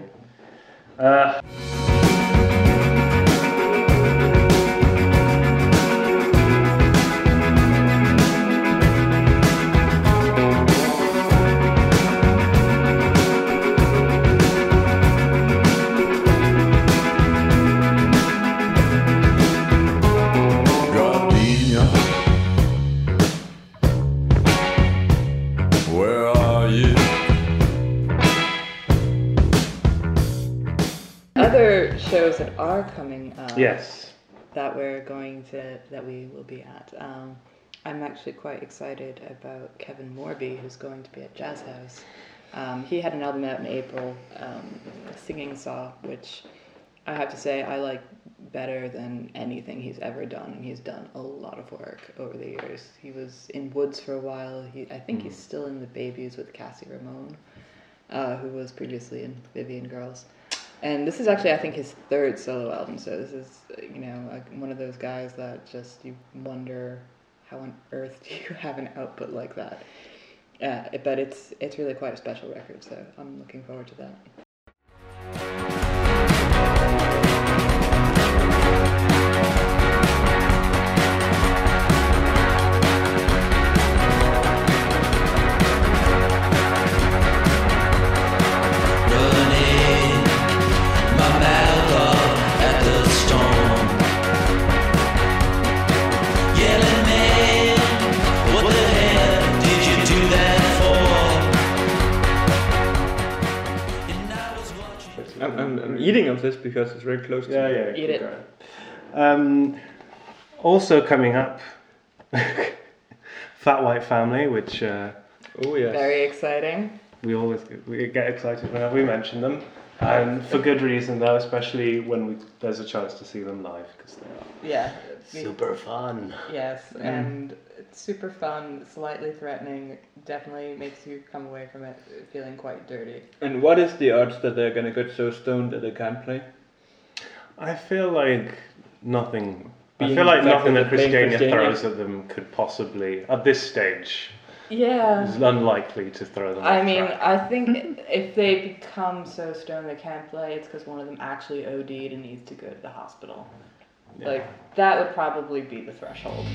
[SPEAKER 1] Uh,
[SPEAKER 4] are
[SPEAKER 2] coming up.
[SPEAKER 1] yes.
[SPEAKER 2] that we're going to that we will be at. Um, I'm actually quite excited about Kevin Morby, who's going to be at Jazz House. Um, he had an album out in April, um, Singing Saw, which I have to say I like better than anything he's ever done, and he's done a lot of work over the years. He was in Woods for a while. He, I think he's still in the Babies with Cassie Ramone, uh, who was previously in Vivian Girls. And this is actually, I think, his third solo album. So this is, you know, like one of those guys that just you wonder how on earth do you have an output like that. Uh, but it's it's really quite a special record. So I'm looking forward to that.
[SPEAKER 3] Eating of this because it's very close to
[SPEAKER 1] Yeah,
[SPEAKER 3] me.
[SPEAKER 1] yeah.
[SPEAKER 2] Eat it.
[SPEAKER 1] Um, also coming up, (laughs) Fat White Family, which uh,
[SPEAKER 3] Oh yes.
[SPEAKER 2] Very exciting.
[SPEAKER 1] we always we get excited whenever we mention them, and for good reason though, especially when we, there's a chance to see them live because they are
[SPEAKER 2] Yeah.
[SPEAKER 1] super fun.
[SPEAKER 2] Yes, and it's super fun, slightly threatening. Definitely makes you come away from it feeling quite dirty.
[SPEAKER 3] And what is the odds that they're gonna get so stoned that they can't play?
[SPEAKER 1] I feel like nothing. I feel like nothing
[SPEAKER 3] that
[SPEAKER 1] that Christiania
[SPEAKER 3] Christiania.
[SPEAKER 1] throws at them could possibly, at this stage,
[SPEAKER 2] Yeah.
[SPEAKER 1] is unlikely to throw them.
[SPEAKER 2] I
[SPEAKER 1] off
[SPEAKER 2] mean,
[SPEAKER 1] track.
[SPEAKER 2] I think (laughs) if they become so stoned they can't play, it's because one of them actually OD'd and needs to go to the hospital.
[SPEAKER 1] Yeah.
[SPEAKER 2] Like, that would probably be the threshold.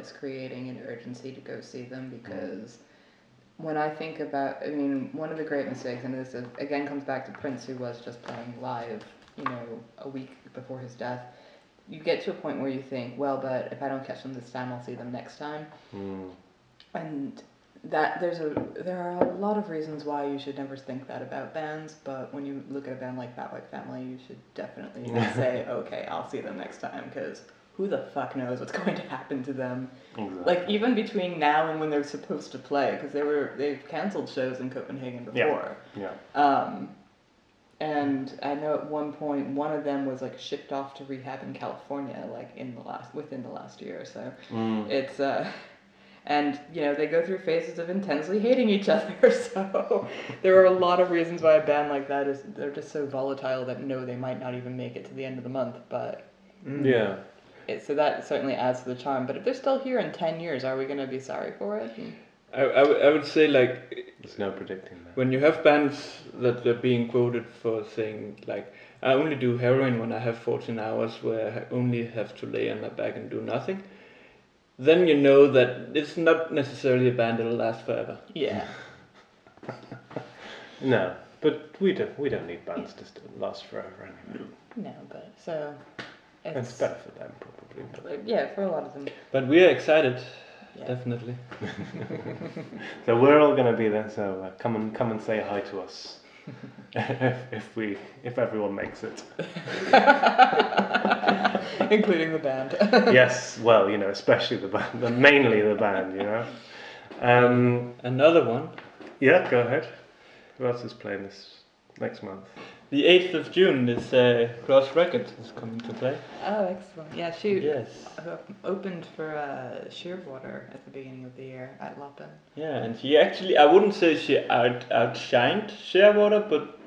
[SPEAKER 2] It's creating an urgency to go see them because when I think about, I mean, one of the great mistakes, and this is, again comes back to Prince, who was just playing live, you know, a week before his death. You get to a point where you think, well, but if I don't catch them this time, I'll see them next time.
[SPEAKER 1] Mm.
[SPEAKER 2] And that there's a there are a lot of reasons why you should never think that about bands, but when you look at a band like Fat White Family, you should definitely (laughs) say, okay, I'll see them next time, because who the fuck knows what's (laughs) going to happen to them?
[SPEAKER 1] Exactly.
[SPEAKER 2] Like even between now and when they're supposed to play, because they were they've canceled shows in Copenhagen before.
[SPEAKER 1] yeah.
[SPEAKER 2] Um, and I know at one point one of them was like shipped off to rehab in California, like in the last within the last year or so.
[SPEAKER 1] Mm.
[SPEAKER 2] It's uh, and you know they go through phases of intensely hating each (laughs) other. So there are a lot of reasons why a band like that is they're just so volatile that no, they might not even make it to the end of the month. But
[SPEAKER 1] Yeah.
[SPEAKER 2] It, so that certainly adds to the charm. But if they're still here in ten years, are we gonna be sorry for it? And-
[SPEAKER 3] I, I, would- say like
[SPEAKER 1] There's no predicting that.
[SPEAKER 3] when you have bands that are being quoted for saying like I only do heroin when I have 14 hours where I only have to lay on my back and do nothing, then you know that it's not necessarily a band that'll last forever.
[SPEAKER 2] Yeah. (laughs)
[SPEAKER 1] No, but we don't. We don't need bands to last forever anyway.
[SPEAKER 2] No, but so
[SPEAKER 1] It's
[SPEAKER 2] it's
[SPEAKER 1] better for them probably. But
[SPEAKER 2] yeah for a lot of them.
[SPEAKER 3] But we are excited,
[SPEAKER 2] Yeah.
[SPEAKER 3] definitely. (laughs)
[SPEAKER 1] so we're all going to be there. So uh, come and come and say hi to us if, (laughs) if we if everyone makes it. (laughs)
[SPEAKER 2] including the band.
[SPEAKER 1] yes. Well, you know, especially the band, but mainly the band. You know. Um,
[SPEAKER 3] Another one,
[SPEAKER 1] yeah. Go ahead. Who else is playing this next month?
[SPEAKER 3] The 8th of June is uh, Cross Records is coming to play.
[SPEAKER 2] oh, excellent. Yeah, she
[SPEAKER 3] Yes.
[SPEAKER 2] opened for uh, Shearwater at the beginning of the year at Loppen.
[SPEAKER 3] Yeah, and she actually, I wouldn't say she out outshined Shearwater, but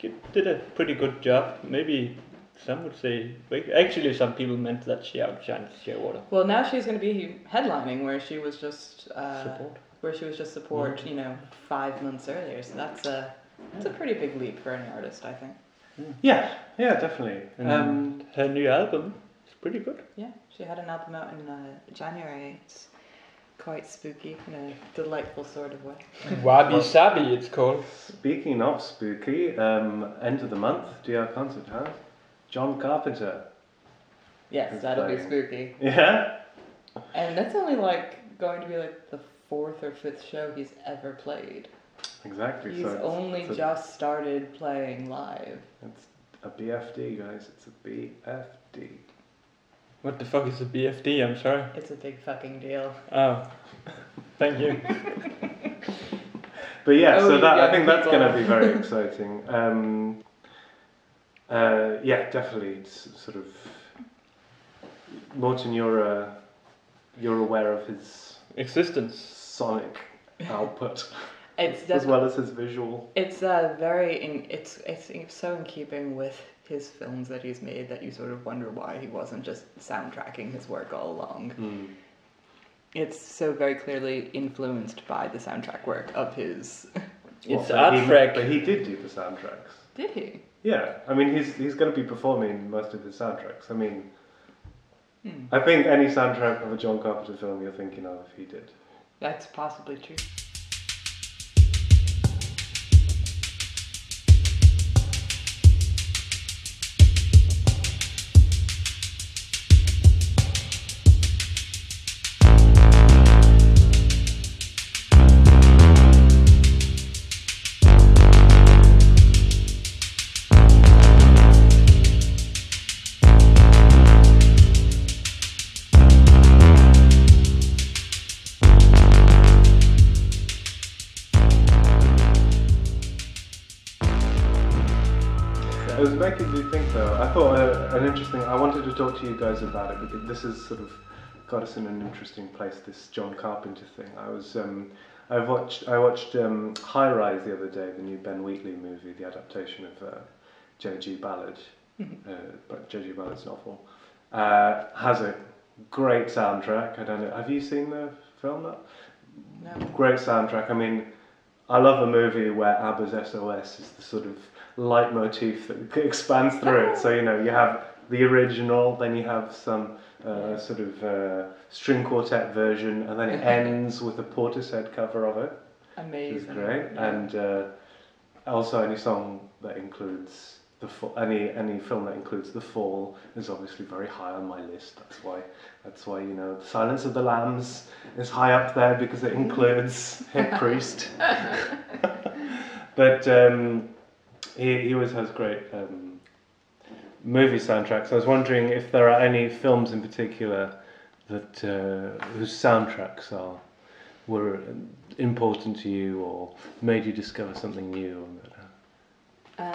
[SPEAKER 3] she did a pretty good job. Maybe some would say, actually, some people meant that she outshined Shearwater.
[SPEAKER 2] Well, now she's going to be headlining where she was just uh,
[SPEAKER 3] Support.
[SPEAKER 2] where she was just support. You know, five months earlier. So that's a that's a pretty big leap for any artist, I think.
[SPEAKER 1] Yeah. Yeah. Definitely.
[SPEAKER 3] And
[SPEAKER 1] Um,
[SPEAKER 3] her new album is pretty good.
[SPEAKER 2] Yeah, she had an album out in uh, January. It's quite spooky in a delightful sort of way. (laughs)
[SPEAKER 3] Wabi Sabi, it's called.
[SPEAKER 1] Speaking of spooky, um, end of the month, DR Concert House, John Carpenter.
[SPEAKER 2] Yes, that'll be spooky.
[SPEAKER 1] Yeah?
[SPEAKER 2] And that's only like going to be like the fourth or fifth show he's ever played.
[SPEAKER 1] Exactly.
[SPEAKER 2] He's
[SPEAKER 1] so it's,
[SPEAKER 2] only
[SPEAKER 1] it's a,
[SPEAKER 2] just started playing live.
[SPEAKER 1] It's a BFD, guys. It's a BFD.
[SPEAKER 3] What the fuck is a BFD? I'm sorry.
[SPEAKER 2] It's a big fucking deal.
[SPEAKER 3] Oh, thank you.
[SPEAKER 1] But yeah,
[SPEAKER 2] Oh,
[SPEAKER 1] so that I
[SPEAKER 2] young
[SPEAKER 1] think that's going to be very (laughs) exciting. Um, uh, yeah, definitely. It's sort of Morton. You're uh, you're aware of his
[SPEAKER 3] Existence.
[SPEAKER 1] sonic output (laughs)
[SPEAKER 2] It's
[SPEAKER 1] as well as his visual.
[SPEAKER 2] it's uh, very in, it's, it's it's so in keeping with his films that he's made that you sort of wonder why he wasn't just soundtracking his work all along.
[SPEAKER 1] Mm.
[SPEAKER 2] It's so very clearly influenced by the soundtrack work of his.
[SPEAKER 3] It's
[SPEAKER 1] but
[SPEAKER 3] art.
[SPEAKER 1] But he did do the soundtracks.
[SPEAKER 2] Did he?
[SPEAKER 1] Yeah, I mean he's he's going to be performing most of his soundtracks. I mean,
[SPEAKER 2] Hmm.
[SPEAKER 1] I think any soundtrack of a John Carpenter film you're thinking of, he did.
[SPEAKER 2] That's possibly true.
[SPEAKER 1] Talk to you guys about it because this has sort of got us in an interesting place. This John Carpenter thing. I was. Um, I watched. I watched um, High Rise the other day, the new Ben Wheatley movie, the adaptation of uh, J.G. Ballard, uh, but J.G. Ballard's novel. Uh, has a great soundtrack. I don't know. Have you seen the film? That?
[SPEAKER 2] No.
[SPEAKER 1] great soundtrack. I mean, I love a movie where ABBA's SOS is the sort of leitmotif that expands through it. So, you know, you have the original, then you have some uh, sort of uh, string quartet version, and then it (laughs) ends with a Portishead cover of it, which
[SPEAKER 2] Amazing.
[SPEAKER 1] is great.
[SPEAKER 2] Yeah.
[SPEAKER 1] And uh, also any song that includes the fall, any any film that includes the fall is obviously very high on my list. That's why that's why you know Silence of the Lambs is high up there because it includes (laughs) Hip Priest. (laughs) but um, he he always has great um, movie soundtracks. I was wondering if there are any films in particular that uh, whose soundtracks are were important to you or made you discover something new.
[SPEAKER 2] Um,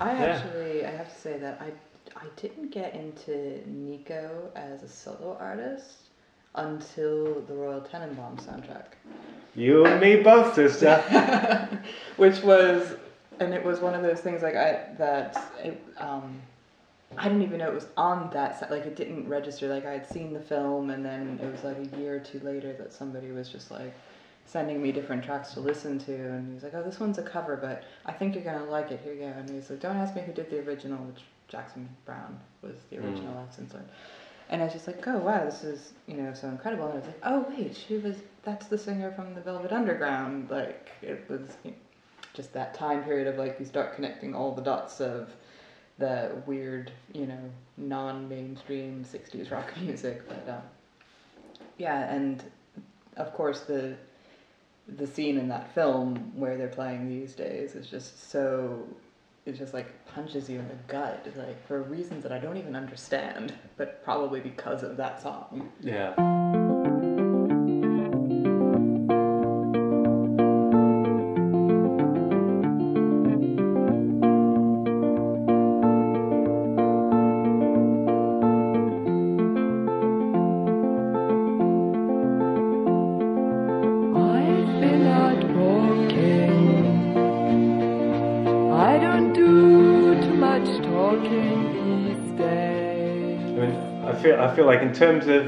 [SPEAKER 2] I
[SPEAKER 3] Yeah.
[SPEAKER 2] actually, I have to say that I, I didn't get into Nico as a solo artist until the Royal Tenenbaum soundtrack,
[SPEAKER 1] You and me both, sister. (laughs)
[SPEAKER 2] which was, and it was one of those things like I that it, um, I didn't even know it was on that set. Like it didn't register. Like I had seen the film, and then it was like a year or two later that somebody was just like sending me different tracks to listen to, and he was like, "Oh, this one's a cover, but I think you're gonna like it. Here you go." And he was like, "Don't ask me who did the original," which Jackson Browne was the original
[SPEAKER 1] mm.
[SPEAKER 2] original license. And I was just like, "Oh wow, this is you know so incredible." And I was like, "Oh wait, she was that's the singer from the Velvet Underground." Like it was you know, just that time period of like you start connecting all the dots of the weird, you know, non-mainstream '60s rock (laughs) music. But um, yeah, and of course the the scene in that film where they're playing these days is just so it just like punches you in the gut like for reasons that I don't even understand but probably because of that song
[SPEAKER 1] yeah.
[SPEAKER 5] I
[SPEAKER 1] feel like in terms of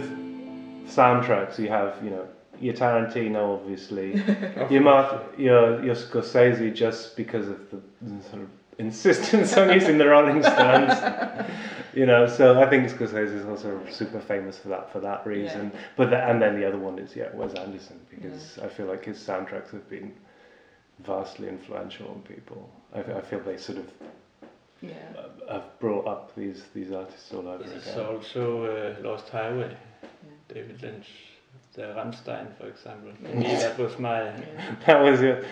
[SPEAKER 1] soundtracks, you have you know your Tarantino, obviously, (laughs) your Mark, your your Scorsese, just because of the, sort of insistence on using the Rolling Stones. You know, so I think Scorsese is also super famous for that for that reason. But the, and then the other one is yeah Wes Anderson because I feel like his soundtracks have been vastly influential on people. I, I feel they sort of
[SPEAKER 2] yeah
[SPEAKER 1] uh, have brought up these these artists all over
[SPEAKER 3] There's
[SPEAKER 1] again.
[SPEAKER 3] also uh, Lost Highway, David Lynch, the Rammstein, for example. For me, that was my
[SPEAKER 2] yeah (laughs)
[SPEAKER 1] That was it.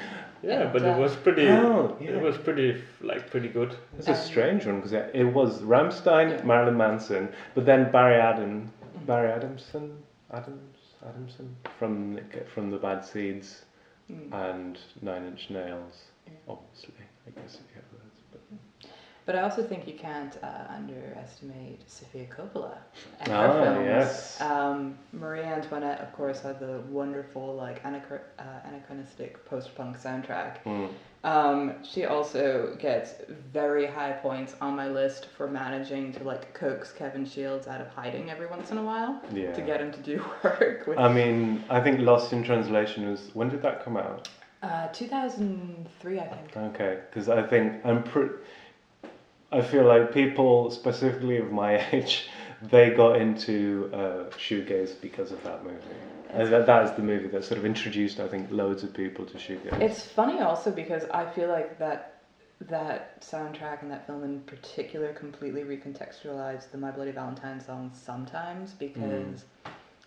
[SPEAKER 3] yeah, but
[SPEAKER 2] And,
[SPEAKER 3] it was pretty.
[SPEAKER 1] Oh, yeah.
[SPEAKER 3] It was pretty like pretty good.
[SPEAKER 1] It's a strange one because it, it was Rammstein, Marilyn Manson, but then Barry Adam, Barry Adamson, Adams, Adamson from the- from the Bad Seeds
[SPEAKER 2] Mm.
[SPEAKER 1] and Nine Inch Nails,
[SPEAKER 2] Yeah.
[SPEAKER 1] obviously. I guess if you have those. But.
[SPEAKER 2] I also think you can't uh, underestimate Sofia Coppola and her
[SPEAKER 1] Ah,
[SPEAKER 2] films
[SPEAKER 1] yes.
[SPEAKER 2] um, Marie Antoinette of course had the wonderful like uh, anachronistic post-punk soundtrack
[SPEAKER 1] Mm.
[SPEAKER 2] Um, she also gets very high points on my list for managing to like coax Kevin Shields out of hiding every once in a while
[SPEAKER 1] Yeah.
[SPEAKER 2] to get him to do (laughs) work.
[SPEAKER 1] I mean, I think Lost in Translation was when did that come out?
[SPEAKER 2] uh, 2003, I think.
[SPEAKER 1] Okay, because I think I'm pretty. I feel like people, specifically of my (laughs) age, they got into uh, shoegaze because of that movie. And that, that is the movie that sort of introduced, I think, loads of people to shoegaze.
[SPEAKER 2] It's funny also because I feel like that that soundtrack and that film in particular completely recontextualized the My Bloody Valentine song sometimes because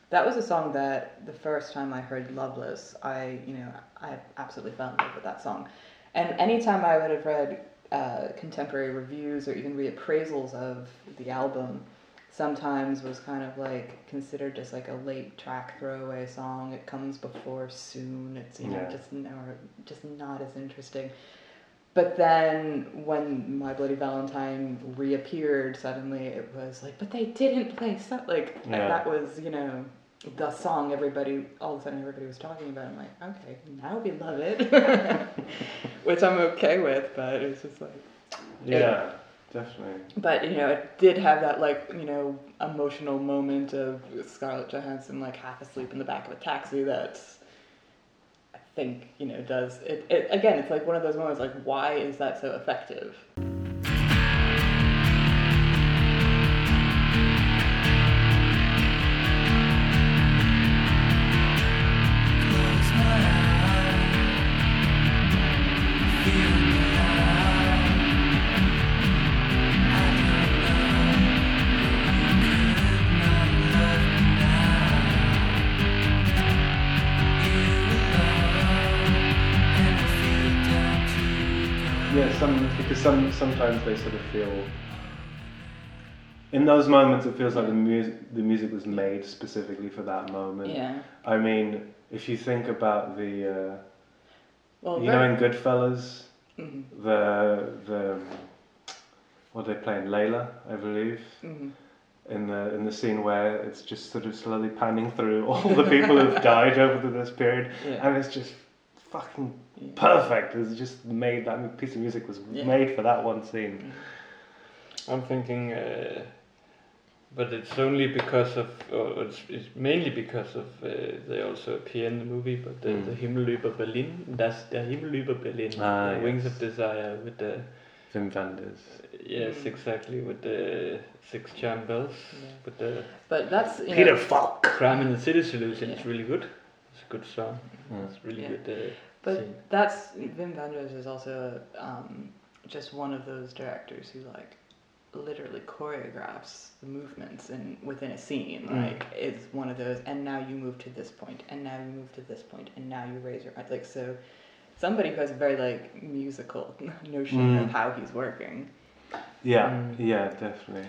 [SPEAKER 2] that was a song that the first time I heard Loveless, I you know I absolutely fell in love with that song, and anytime I would have read uh, contemporary reviews or even reappraisals of the album, sometimes was kind of like considered just like a late track throwaway song. It comes before soon. It's you know just no, just not as interesting. But then when My Bloody Valentine reappeared, suddenly it was like, but they didn't play so like
[SPEAKER 1] Yeah.
[SPEAKER 2] that was you know the song everybody all of a sudden everybody was talking about. I'm like, okay, now we love it, (laughs) which I'm okay with, but it's just like.
[SPEAKER 1] yeah, definitely.
[SPEAKER 2] But you know, it did have that like you know emotional moment of Scarlett Johansson like half asleep in the back of a taxi. That I think you know does it, it again. It's like one of those moments like why is that so effective?
[SPEAKER 1] Some sometimes they sort of feel. In those moments, it feels like the music the music was made specifically for that moment.
[SPEAKER 2] Yeah.
[SPEAKER 1] I mean, if you think about the, uh,
[SPEAKER 2] Well,
[SPEAKER 1] you know, in Goodfellas,
[SPEAKER 2] hmm
[SPEAKER 1] the the what they play in Layla, I believe,
[SPEAKER 2] hmm
[SPEAKER 1] in the in the scene where it's just sort of slowly panning through all the people who've (laughs) died over this period,
[SPEAKER 2] Yeah.
[SPEAKER 1] and it's just fucking
[SPEAKER 2] Yeah.
[SPEAKER 1] perfect. It's just made that piece of music was
[SPEAKER 2] Yeah.
[SPEAKER 1] made for that one scene.
[SPEAKER 3] I'm thinking, uh, but it's only because of, or it's, it's mainly because of uh, they also appear in the movie. But the,
[SPEAKER 1] Mm.
[SPEAKER 3] the Himmel über Berlin, that's the Himmel über Berlin,
[SPEAKER 1] Ah,
[SPEAKER 3] the Wings of Desire with the
[SPEAKER 1] Wim Wenders.
[SPEAKER 3] yes,
[SPEAKER 2] Mm.
[SPEAKER 3] exactly with the six charm bells,
[SPEAKER 2] Yeah.
[SPEAKER 3] with the
[SPEAKER 2] But that's you
[SPEAKER 1] Peter
[SPEAKER 2] know,
[SPEAKER 1] Falk.
[SPEAKER 3] Crime in the City Solution. It's
[SPEAKER 2] Yeah.
[SPEAKER 3] really good. It's a good song.
[SPEAKER 1] Mm.
[SPEAKER 3] It's really
[SPEAKER 2] Yeah.
[SPEAKER 3] good. Uh,
[SPEAKER 2] But
[SPEAKER 3] scene.
[SPEAKER 2] that's Wim Wenders is also um, just one of those directors who like literally choreographs the movements in within a scene.
[SPEAKER 3] Mm.
[SPEAKER 2] Like it's one of those, and now you move to this point, and now you move to this point, and now you raise your like so. Somebody who has a very like musical (laughs) notion
[SPEAKER 1] Mm.
[SPEAKER 2] of how he's working.
[SPEAKER 1] Yeah,
[SPEAKER 3] Mm.
[SPEAKER 1] yeah, definitely.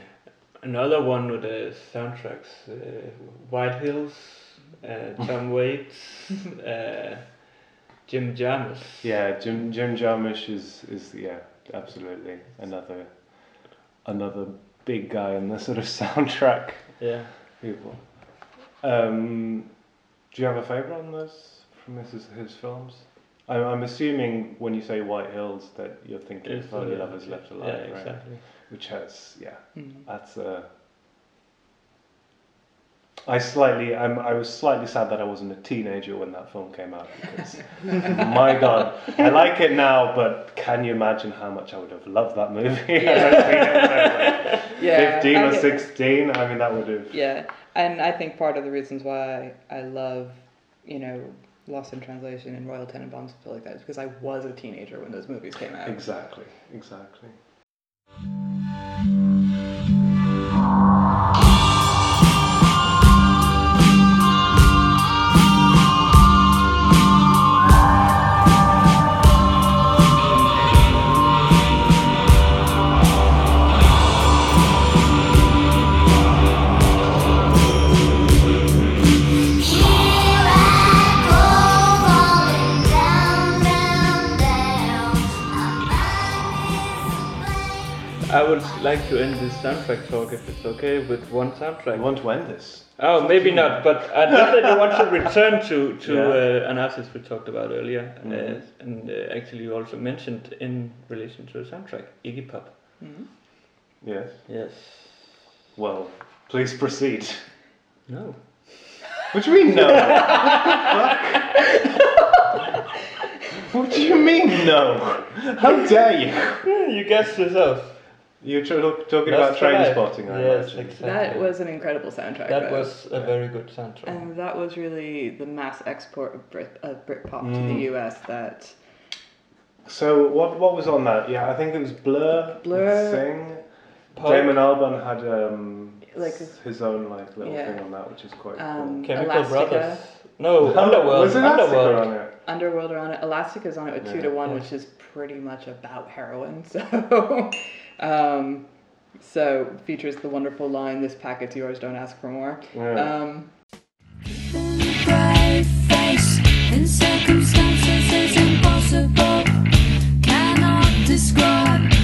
[SPEAKER 3] Another one with the soundtracks, uh, White Hills, uh, (laughs) Tom Waits, uh, Jim Jarmusch.
[SPEAKER 1] Yeah, Jim Jim Jarmusch is is yeah, absolutely another another big guy in the sort of (laughs) soundtrack
[SPEAKER 3] Yeah.
[SPEAKER 1] people. Um, do you have a favorite on this from his his films? I'm, I'm assuming when you say White Hills that you're thinking Only Lovers Left
[SPEAKER 3] Yeah,
[SPEAKER 1] Alive, right?
[SPEAKER 3] exactly.
[SPEAKER 1] Which has yeah,
[SPEAKER 2] Mm.
[SPEAKER 1] that's a. I slightly, I'm, I was slightly sad that I wasn't a teenager when that film came out because, (laughs) my God, I like it now, but can you imagine how much I would have loved that movie? had I seen it when I was like
[SPEAKER 2] Yeah,
[SPEAKER 1] Fifteen
[SPEAKER 2] I
[SPEAKER 1] or sixteen. I mean, that would have.
[SPEAKER 2] Yeah, and I think part of the reasons why I love, you know, Lost in Translation and Royal Tenenbaums and stuff like that is because I was a teenager when those movies came out.
[SPEAKER 1] Exactly, exactly.
[SPEAKER 3] Like to end this soundtrack talk, if it's okay, with one soundtrack.
[SPEAKER 1] I want to end this.
[SPEAKER 3] Oh, maybe not, but I definitely want to return to, to
[SPEAKER 1] Yeah.
[SPEAKER 3] uh, an artist we talked about earlier, uh,
[SPEAKER 1] Mhm.
[SPEAKER 3] and uh, actually you also mentioned in relation to the soundtrack, Iggy Pop.
[SPEAKER 1] Yes.
[SPEAKER 3] Yes.
[SPEAKER 1] Well, please proceed.
[SPEAKER 3] No.
[SPEAKER 1] What do you mean no? what the fuck? What do you mean no? How dare you?
[SPEAKER 3] you guessed yourself.
[SPEAKER 1] You're tr- talking
[SPEAKER 3] That's
[SPEAKER 1] about train
[SPEAKER 3] correct.
[SPEAKER 1] spotting, I
[SPEAKER 3] Yes,
[SPEAKER 1] imagine.
[SPEAKER 3] exactly.
[SPEAKER 2] That was an incredible soundtrack.
[SPEAKER 3] That
[SPEAKER 2] though.
[SPEAKER 3] was a very good soundtrack.
[SPEAKER 2] And that was really the mass export of Brit of Britpop to
[SPEAKER 1] Mm.
[SPEAKER 2] the US that
[SPEAKER 1] So what what was on that? Yeah, I think it was Blur.
[SPEAKER 2] Blur.
[SPEAKER 1] Thing.
[SPEAKER 3] Pulp,
[SPEAKER 1] Damon Albarn had um
[SPEAKER 2] Like
[SPEAKER 1] his own like little
[SPEAKER 2] Yeah.
[SPEAKER 1] thing on that, which is quite
[SPEAKER 2] um,
[SPEAKER 3] Chemical
[SPEAKER 2] Elastica.
[SPEAKER 3] Brothers. No,
[SPEAKER 1] cool.
[SPEAKER 3] Underworld.
[SPEAKER 1] Was it Elastica
[SPEAKER 3] Underworld.
[SPEAKER 1] on it?
[SPEAKER 2] Underworld are on it. Elastic is on it with two to one,
[SPEAKER 3] Yeah.
[SPEAKER 2] which is pretty much about heroin. (laughs) So, um, so features the wonderful line, "This packet's yours, don't ask for more."
[SPEAKER 1] Yeah.
[SPEAKER 2] Um,
[SPEAKER 6] in circumstances is impossible. Cannot describe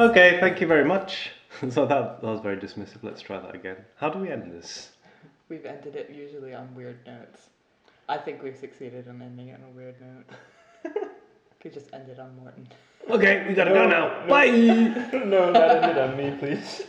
[SPEAKER 1] Okay, thank you very much. (laughs) So that, that was very dismissive. Let's try that again. How do we end this?
[SPEAKER 2] we've ended it usually on weird notes. I think we've succeeded in ending it on a weird note. (laughs) Could just end it on Morton.
[SPEAKER 1] Okay, we gotta go now. Bye. (laughs)
[SPEAKER 3] no, not ended on me, please.